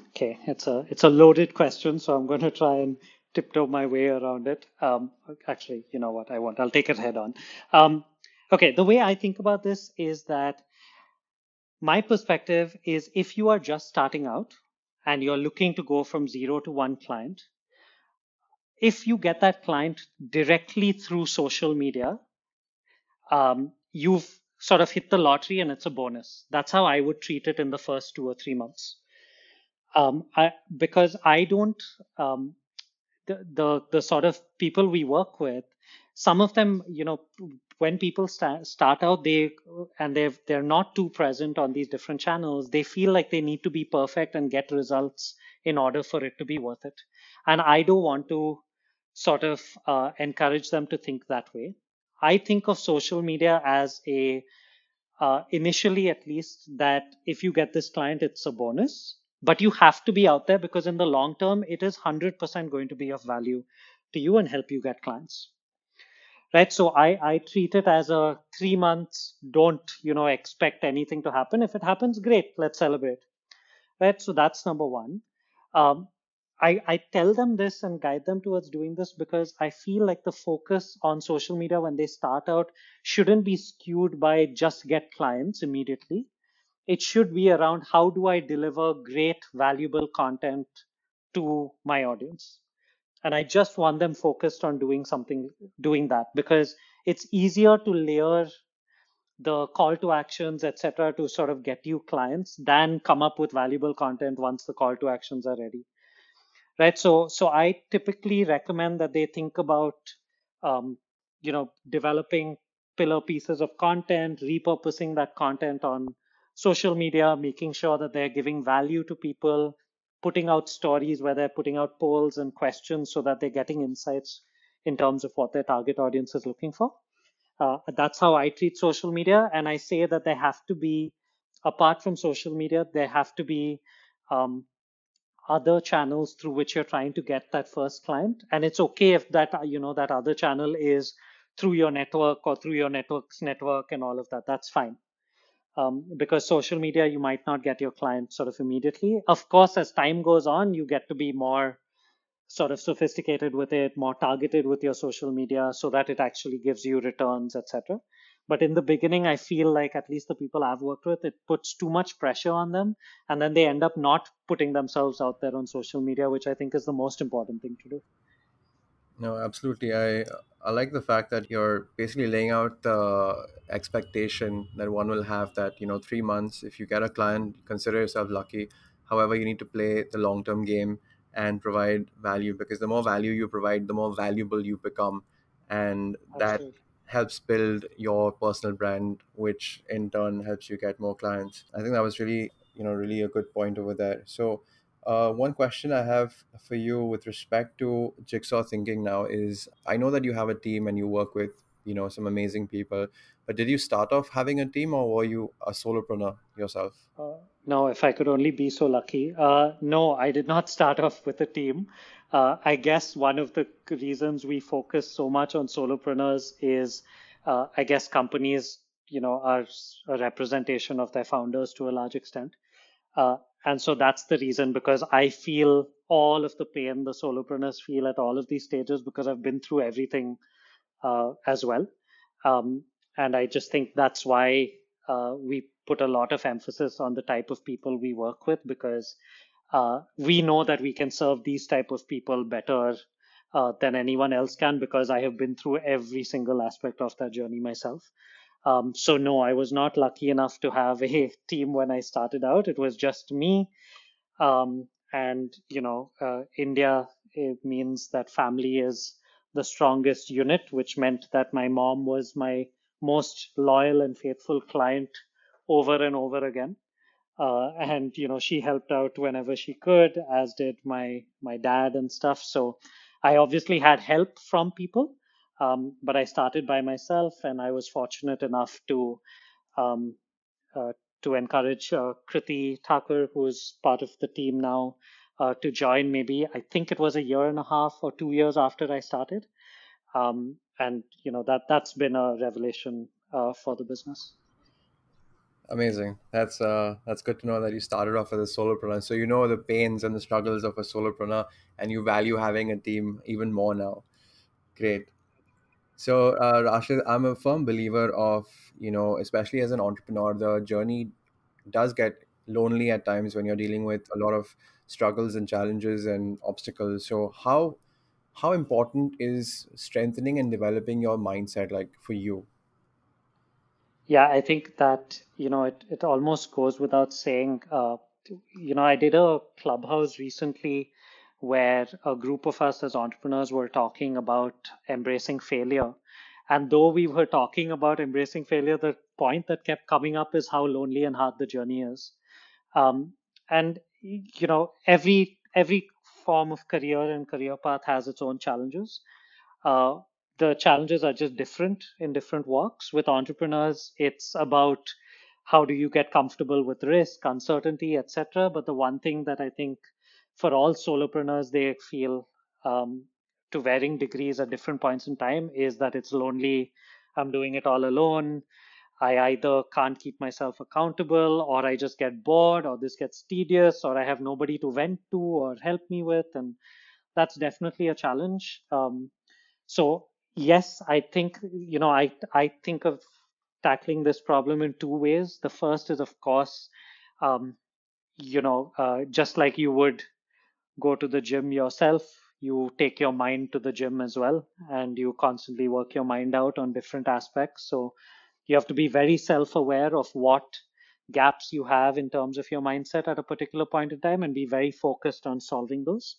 okay, it's a it's a loaded question, so I'm going to try and tiptoe my way around it. Um, actually, you know what? I won't. I'll take it head on. Um, okay, the way I think about this is that my perspective is if you are just starting out and you're looking to go from zero to one client, if you get that client directly through social media, um, you've sort of hit the lottery and it's a bonus. That's how I would treat it in the first two or three months. Um, I, because I don't, um, the, the sort of people we work with, some of them, you know, when people start start out, they and they they're not too present on these different channels. They feel like they need to be perfect and get results in order for it to be worth it. And I don't want to sort of uh, encourage them to think that way. I think of social media as a uh, initially at least that if you get this client, it's a bonus. But you have to be out there because in the long term, it is 100% going to be of value to you and help you get clients. Right. So I, I treat it as a three months, don't, you know, expect anything to happen. If it happens, great, let's celebrate. Right. So that's number one. Um, I, I tell them this and guide them towards doing this because I feel like the focus on social media when they start out shouldn't be skewed by just get clients immediately. It should be around how do I deliver great, valuable content to my audience. And I just want them focused on doing something, doing that because it's easier to layer the call to actions, etc., to sort of get you clients than come up with valuable content once the call to actions are ready right so so i typically recommend that they think about um, you know developing pillar pieces of content repurposing that content on social media making sure that they're giving value to people putting out stories where they're putting out polls and questions so that they're getting insights in terms of what their target audience is looking for. Uh, that's how i treat social media. And i say that they have to be apart from social media there have to be um, other channels through which you're trying to get that first client. And it's okay if that you know that other channel is through your network or through your network's network and all of that. That's fine um, because social media you might not get your client sort of immediately. Of course as time goes on you get to be more sort of sophisticated with it more targeted with your social media so that it actually gives you returns etc but in the beginning i feel like at least the people i've worked with it puts too much pressure on them and then they end up not putting themselves out there on social media which i think is the most important thing to do no absolutely. I i like the fact that you're basically laying out the expectation that one will have that you know 3 months. If you get a client consider yourself lucky. However you need to play the long term game and provide value because the more value you provide the more valuable you become. And that absolutely helps build your personal brand which in turn helps you get more clients. I think that was really you know really a good point over there. So uh, one question i have for you with respect to jigsaw thinking now is i know that you have a team and you work with you know some amazing people but did you start off having a team or were you a solopreneur yourself Uh, no, if I could only be so lucky. Uh, no, I did not start off with a team. Uh, I guess one of the reasons we focus so much on solopreneurs is, uh, I guess companies, you know, are a representation of their founders to a large extent. Uh, and so that's the reason because I feel all of the pain the solopreneurs feel at all of these stages because I've been through everything uh, as well. Um, and I just think that's why uh, we put a lot of emphasis on the type of people we work with because uh, we know that we can serve these type of people better uh, than anyone else can because I have been through every single aspect of that journey myself. Um, so no, I was not lucky enough to have a team when I started out. It was just me, um, and you know, uh, India it means that family is the strongest unit, which meant that my mom was my most loyal and faithful client over and over again. Uh, and you know, she helped out whenever she could, as did my my dad and stuff. So I obviously had help from people, um, but I started by myself, and I was fortunate enough to um, uh, to encourage uh, Kriti Thakur, who is part of the team now, uh, to join. Maybe I think it was a year and a half or two years after I started, um, and you know that that's been a revelation uh, for the business. Amazing. That's uh that's good to know that you started off as a solopreneur. So you know the pains and the struggles of a solopreneur and you value having a team even more now. Great. So uh Rashid, I'm a firm believer of, you know, especially as an entrepreneur, the journey does get lonely at times when you're dealing with a lot of struggles and challenges and obstacles. So how how important is strengthening and developing your mindset like for you? Yeah, I think that, you know, it, it almost goes without saying. Uh, you know, I did a clubhouse recently where a group of us as entrepreneurs were talking about embracing failure. And though we were talking about embracing failure, the point that kept coming up is how lonely and hard the journey is. Um, and you know, every every form of career and career path has its own challenges. Uh, the challenges are just different in different walks. With entrepreneurs, it's about how do you get comfortable with risk, uncertainty, etc. But the one thing that I think for all solopreneurs they feel um, to varying degrees at different points in time is that it's lonely. I'm doing it all alone. I either can't keep myself accountable, or I just get bored, or this gets tedious, or I have nobody to vent to or help me with. And that's definitely a challenge. Um, so yes, I think you know I I think of tackling this problem in two ways. The first is of course, um, you know, uh, just like you would go to the gym yourself, you take your mind to the gym as well, and you constantly work your mind out on different aspects. So you have to be very self-aware of what gaps you have in terms of your mindset at a particular point in time and be very focused on solving those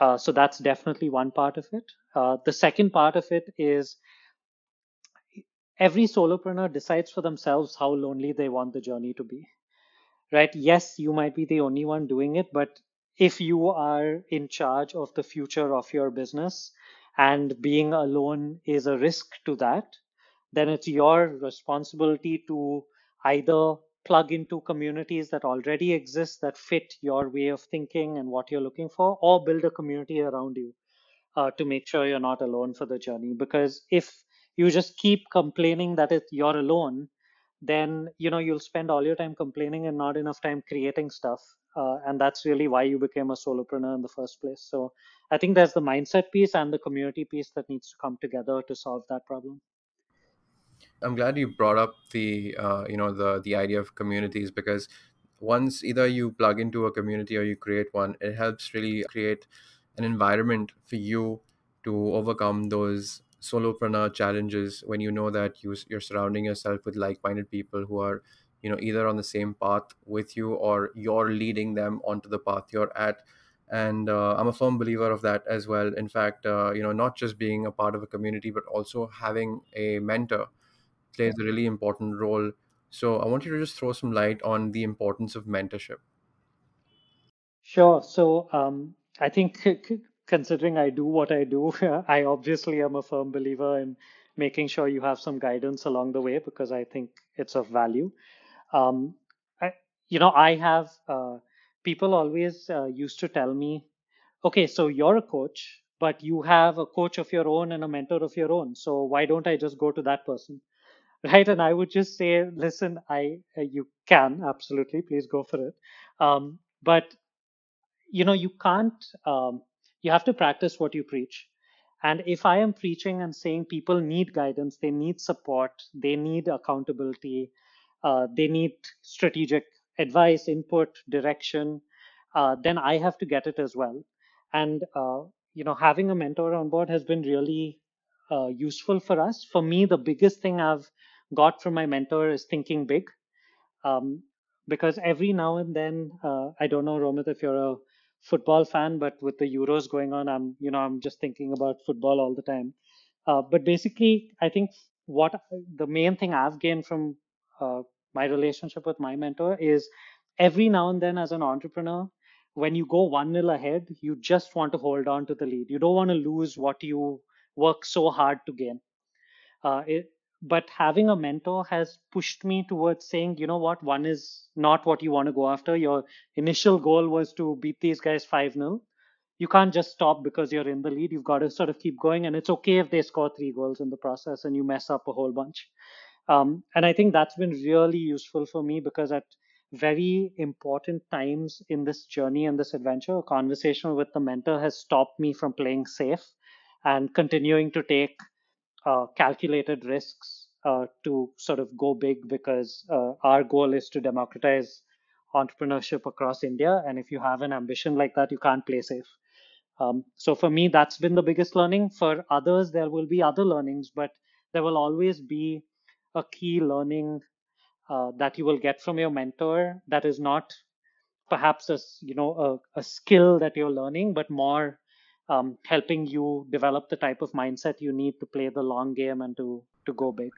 uh, so that's definitely one part of it. Uh, the second part of it is every solopreneur decides for themselves how lonely they want the journey to be. Right? Yes, you might be the only one doing it, but if you are in charge of the future of your business and being alone is a risk to that, then it's your responsibility to either plug into communities that already exist that fit your way of thinking and what you're looking for, or build a community around you uh, to make sure you're not alone for the journey. Because if you just keep complaining that it, you're alone, then you know you'll spend all your time complaining and not enough time creating stuff. Uh, and that's really why you became a solopreneur in the first place. So I think there's the mindset piece and the community piece that needs to come together to solve that problem. I'm glad you brought up the uh, you know the the idea of communities because once either you plug into a community or you create one, it helps really create an environment for you to overcome those solopreneur challenges when you know that you you're surrounding yourself with like-minded people who are you know either on the same path with you or you're leading them onto the path you're at and uh, i'm a firm believer of that as well in fact uh, you know not just being a part of a community but also having a mentor plays a really important role. So I want you to just throw some light on the importance of mentorship. Sure. So um, I think considering I do what I do, I obviously am a firm believer in making sure you have some guidance along the way because I think it's of value. Um, I, you know, I have uh, people always uh, used to tell me, okay, so you're a coach, but you have a coach of your own and a mentor of your own. So why don't I just go to that person? right and i would just say listen i uh, you can absolutely please go for it um, but you know you can't um, you have to practice what you preach and if i am preaching and saying people need guidance they need support they need accountability uh, they need strategic advice input direction uh, then i have to get it as well and uh, you know having a mentor on board has been really uh, useful for us for me the biggest thing i've got from my mentor is thinking big. Um, because every now and then, uh, I don't know, Romit, if you're a football fan, but with the Euros going on, I'm, you know, I'm just thinking about football all the time. Uh, but basically, I think what the main thing I've gained from uh, my relationship with my mentor is every now and then, as an entrepreneur, when you go one nil ahead, you just want to hold on to the lead. You don't want to lose what you work so hard to gain. Uh, it, but having a mentor has pushed me towards saying you know what? One is not what you want to go after. Your initial goal was to beat these guys 5-0 you can't just stop because you're in the lead. You've got to sort of keep going. And it's okay if they score three goals in the process and you mess up a whole bunch um, and i think that's been really useful for me because at very important times in this journey and this adventure a conversation with the mentor has stopped me from playing safe and continuing to take uh, calculated risks uh, to sort of go big because uh, our goal is to democratize entrepreneurship across India. And if you have an ambition like that, you can't play safe. Um, so for me, that's been the biggest learning. For others, there will be other learnings, but there will always be a key learning uh, that you will get from your mentor that is not perhaps a you know a, a skill that you're learning, but more um, helping you develop the type of mindset you need to play the long game and to to go big.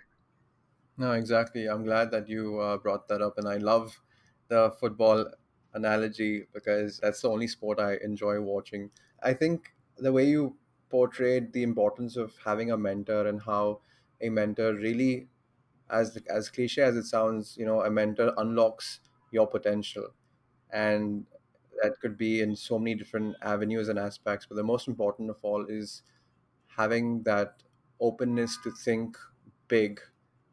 No, exactly. I'm glad that you uh, brought that up, and I love the football analogy because that's the only sport I enjoy watching. I think the way you portrayed the importance of having a mentor and how a mentor really, as as cliche as it sounds, you know, a mentor unlocks your potential, and that could be in so many different avenues and aspects. But the most important of all is having that openness to think big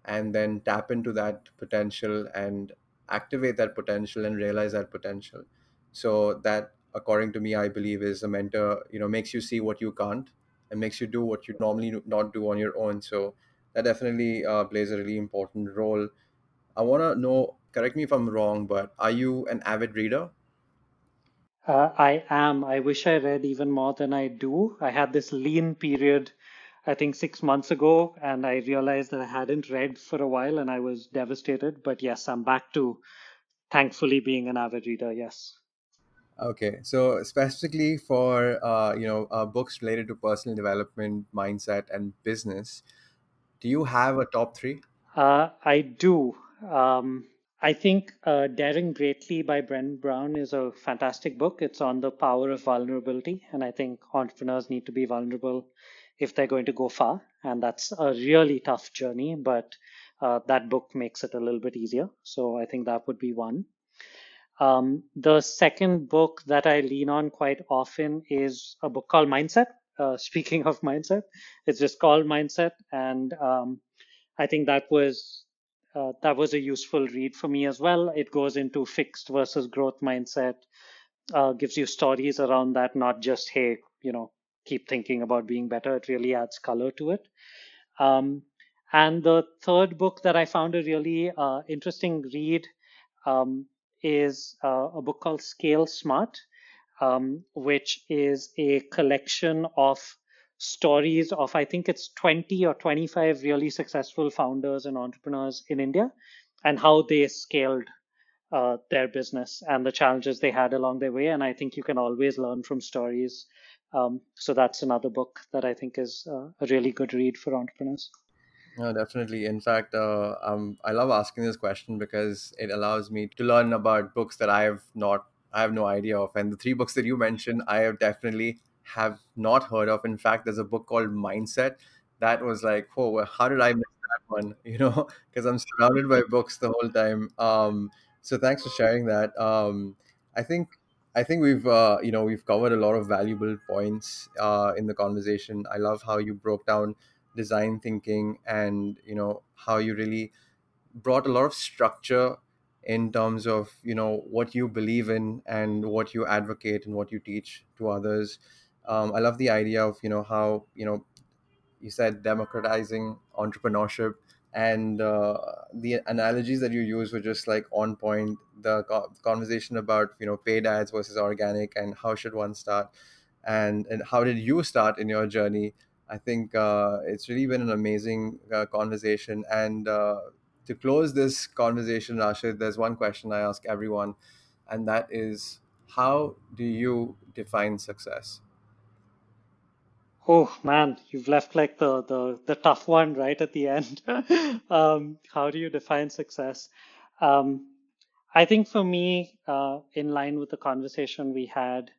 and then tap into that potential and activate that potential and realize that potential. So that according to me i believe is a mentor you know makes you see what you can't and makes you do what you normally not do on your own so that definitely uh, plays a really important role i want to know correct me if i'm wrong but are you an avid reader uh, I am. I wish I read even more than I do. I had this lean period, I think six months ago, and I realized that I hadn't read for a while and I was devastated. But yes, I'm back to thankfully being an avid reader. Yes. Okay, so specifically for uh, you know uh, books related to personal development, mindset, and business, do you have a top three? Uh, I do. Um, I think uh, Daring Greatly by Brené Brown is a fantastic book. It's on the power of vulnerability. And I think entrepreneurs need to be vulnerable if they're going to go far. And that's a really tough journey. But uh, that book makes it a little bit easier. So I think that would be one. Um, the second book that I lean on quite often is a book called Mindset. Uh, speaking of mindset, it's just called Mindset, and um, I think that was uh, that was a useful read for me as well. It goes into fixed versus growth mindset, uh, gives you stories around that, not just hey, you know, keep thinking about being better. It really adds color to it. Um, and the third book that I found a really uh, interesting read um, is uh, a book called Scale Smart, um, which is a collection of stories of, I think it's 20 or 25 really successful founders and entrepreneurs in India and how they scaled uh, their business and the challenges they had along their way. And I think you can always learn from stories. Um, so that's another book that I think is uh, a really good read for entrepreneurs. No, definitely. In fact, uh, um, I love asking this question because it allows me to learn about books that I have not, I have no idea of. And the three books that you mentioned, I have definitely have not heard of. In fact, there's a book called Mindset that was like, oh, how did I miss that one? You know, because I'm surrounded by books the whole time. Um, so thanks for sharing that. Um, I think I think we've uh, you know we've covered a lot of valuable points uh, in the conversation. I love how you broke down design thinking and you know how you really brought a lot of structure in terms of you know what you believe in and what you advocate and what you teach to others um, i love the idea of you know how you know you said democratizing entrepreneurship and uh, the analogies that you use were just like on point the co- conversation about you know paid ads versus organic and how should one start and and how did you start in your journey I think uh, it's really been an amazing uh, conversation. And uh, to close this conversation, Rashid, there's one question I ask everyone, and that is how do you define success? Oh man, you've left like the the, the tough one right at the end. um, how do you define success? Um, I think for me, uh, in line with the conversation we had,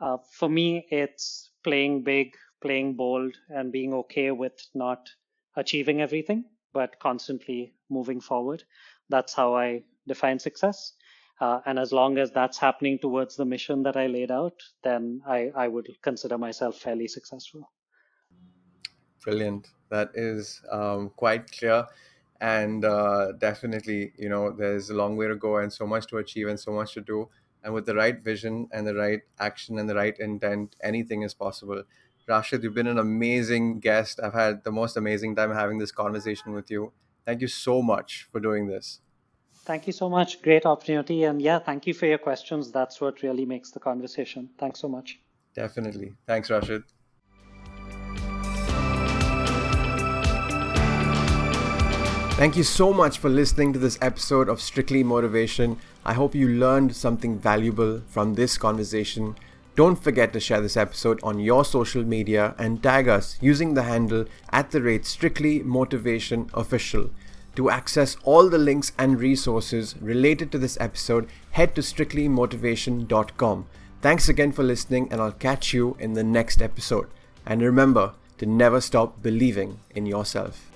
uh, for me, it's playing big, playing bold and being okay with not achieving everything, but constantly moving forward. That's how I define success. Uh, and as long as that's happening towards the mission that I laid out, then I, I would consider myself fairly successful. Brilliant. That is um, quite clear. And uh, definitely, you know, there's a long way to go and so much to achieve and so much to do. And with the right vision and the right action and the right intent, anything is possible. Rashid, you've been an amazing guest. I've had the most amazing time having this conversation with you. Thank you so much for doing this. Thank you so much. Great opportunity. And yeah, thank you for your questions. That's what really makes the conversation. Thanks so much. Definitely. Thanks, Rashid. Thank you so much for listening to this episode of Strictly Motivation. I hope you learned something valuable from this conversation. Don't forget to share this episode on your social media and tag us using the handle at the rate strictly motivation official. To access all the links and resources related to this episode, head to strictlymotivation.com. Thanks again for listening, and I'll catch you in the next episode. And remember to never stop believing in yourself.